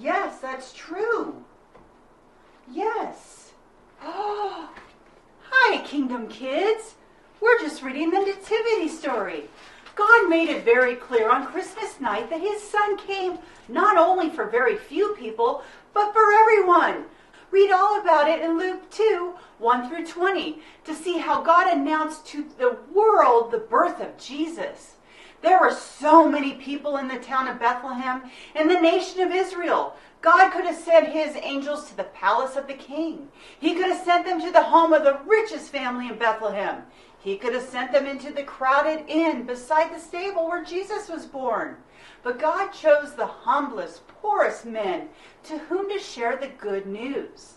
Yes, that's true. Yes. Hi, Kingdom Kids. We're just reading the Nativity story. God made it very clear on Christmas night that his son came not only for very few people, but for everyone. Read all about it in Luke 2 1 through 20 to see how God announced to the world the birth of Jesus. There were so many people in the town of Bethlehem and the nation of Israel. God could have sent his angels to the palace of the king. He could have sent them to the home of the richest family in Bethlehem. He could have sent them into the crowded inn beside the stable where Jesus was born. But God chose the humblest, poorest men to whom to share the good news.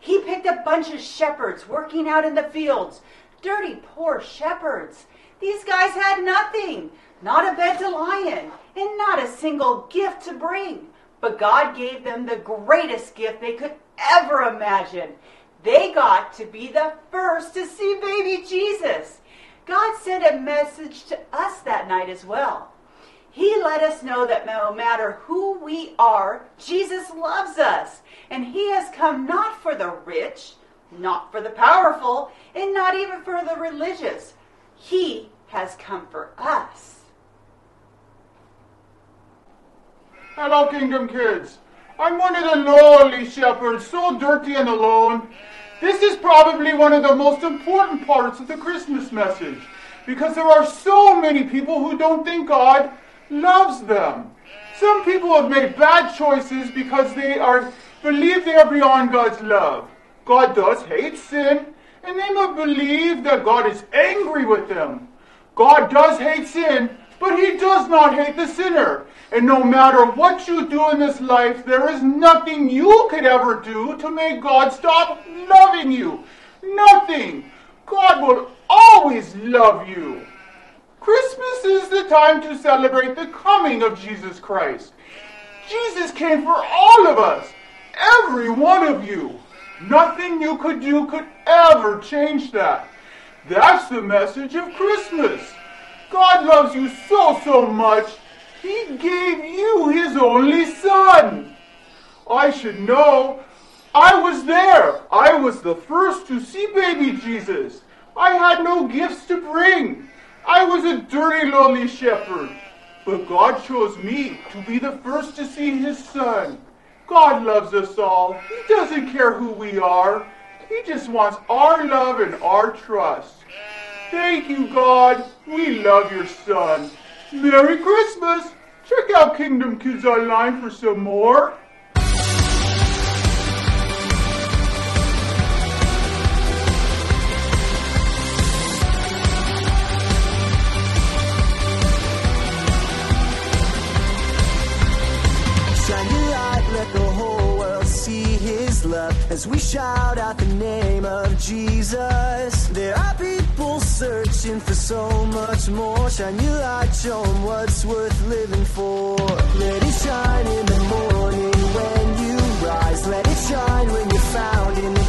He picked a bunch of shepherds working out in the fields. Dirty, poor shepherds. These guys had nothing, not a bed to lie in, and not a single gift to bring. But God gave them the greatest gift they could ever imagine. They got to be the first to see baby Jesus. God sent a message to us that night as well. He let us know that no matter who we are, Jesus loves us. And He has come not for the rich, not for the powerful, and not even for the religious. He has come for us. Hello, Kingdom Kids. I'm one of the lowly shepherds, so dirty and alone. This is probably one of the most important parts of the Christmas message because there are so many people who don't think God loves them. Some people have made bad choices because they are believe they are beyond God's love. God does hate sin, and they must believe that God is angry with them. God does hate sin, but he does not hate the sinner. And no matter what you do in this life, there is nothing you could ever do to make God stop loving you. Nothing. God will always love you. Christmas is the time to celebrate the coming of Jesus Christ. Jesus came for all of us, every one of you. Nothing you could do could ever change that. That's the message of Christmas. God loves you so, so much, He gave you His only Son. I should know. I was there. I was the first to see baby Jesus. I had no gifts to bring. I was a dirty, lonely shepherd. But God chose me to be the first to see His Son. God loves us all. He doesn't care who we are. He just wants our love and our trust. Thank you, God. We love your son. Merry Christmas. Check out Kingdom Kids Online for some more. As we shout out the name of Jesus. There are people searching for so much more. Shine your light, show 'em what's worth living for. Let it shine in the morning when you rise. Let it shine when you're found in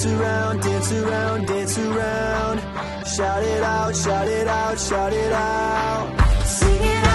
Dance around, dance around, dance around. Shout it out, shout it out, shout it out. Sing it out,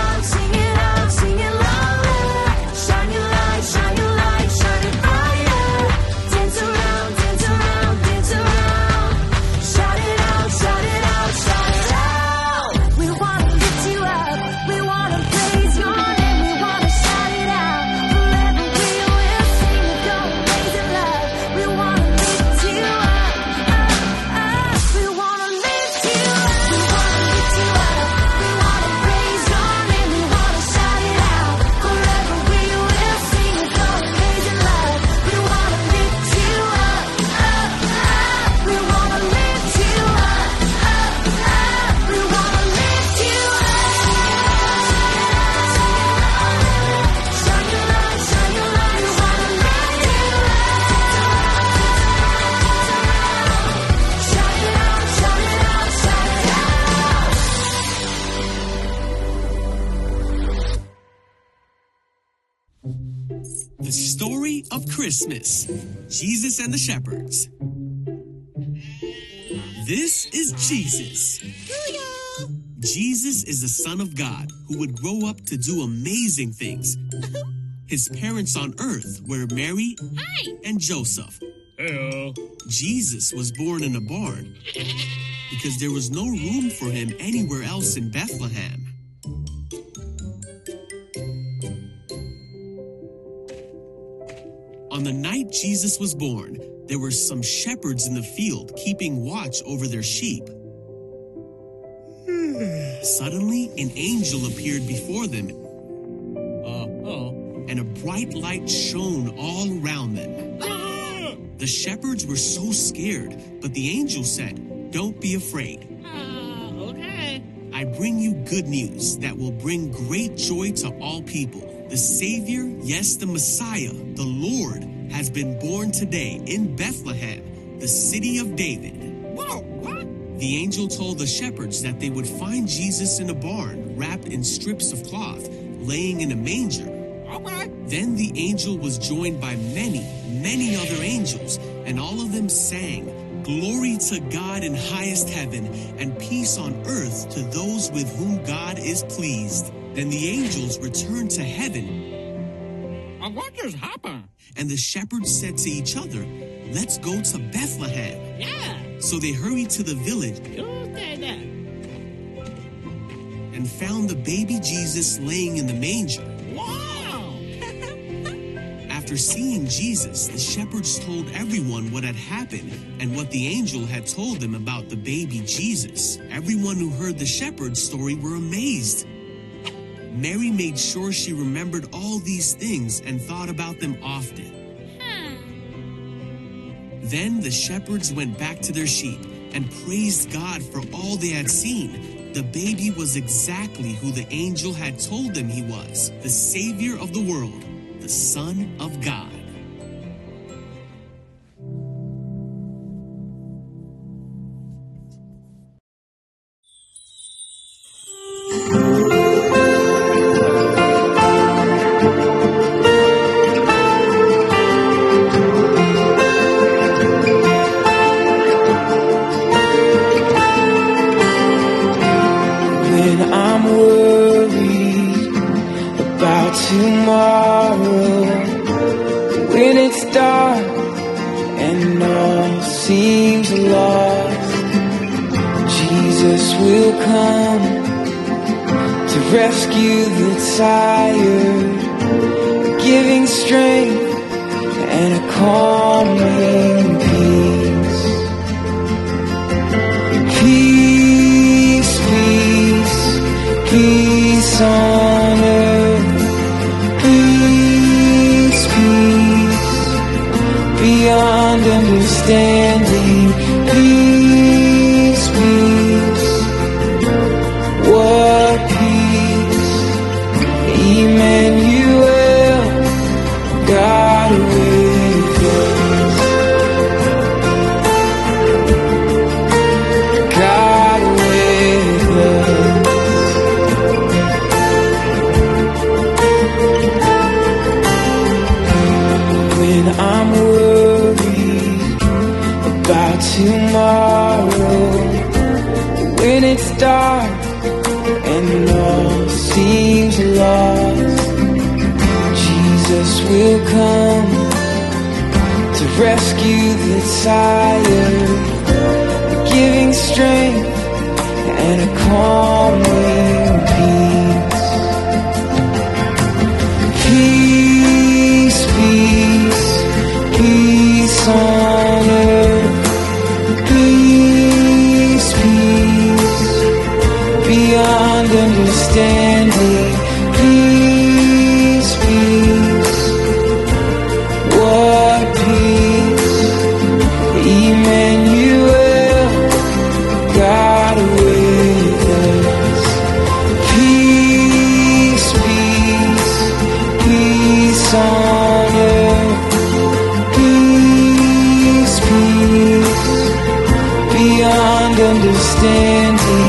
Christmas Jesus and the Shepherds. This is Jesus. Jesus is the Son of God who would grow up to do amazing things. His parents on earth were Mary and Joseph. Jesus was born in a barn because there was no room for him anywhere else in Bethlehem. The night Jesus was born, there were some shepherds in the field keeping watch over their sheep. Suddenly, an angel appeared before them, and a bright light shone all around them. Ah! The shepherds were so scared, but the angel said, Don't be afraid. Ah, I bring you good news that will bring great joy to all people. The Savior, yes, the Messiah, the Lord, has been born today in Bethlehem, the city of David. Whoa, what? The angel told the shepherds that they would find Jesus in a barn, wrapped in strips of cloth, laying in a manger. Then the angel was joined by many, many other angels, and all of them sang, Glory to God in highest heaven, and peace on earth to those with whom God is pleased. Then the angels returned to heaven, What just happened? and the shepherds said to each other, Let's go to Bethlehem. Yeah, So they hurried to the village you say that. and found the baby Jesus laying in the manger. Wow! After seeing Jesus, the shepherds told everyone what had happened and what the angel had told them about the baby Jesus. Everyone who heard the shepherd's story were amazed. Mary made sure she remembered all these things and thought about them often. Hmm. Then the shepherds went back to their sheep and praised God for all they had seen. The baby was exactly who the angel had told them he was the Savior of the world, the Son of God. Tomorrow. When it's dark and all seems lost, Jesus will come to rescue the tired, giving strength and a calming peace. Peace, peace, peace on when it's dark and all seems lost. Jesus will come to rescue the tired, giving strength and a calming beyond understanding.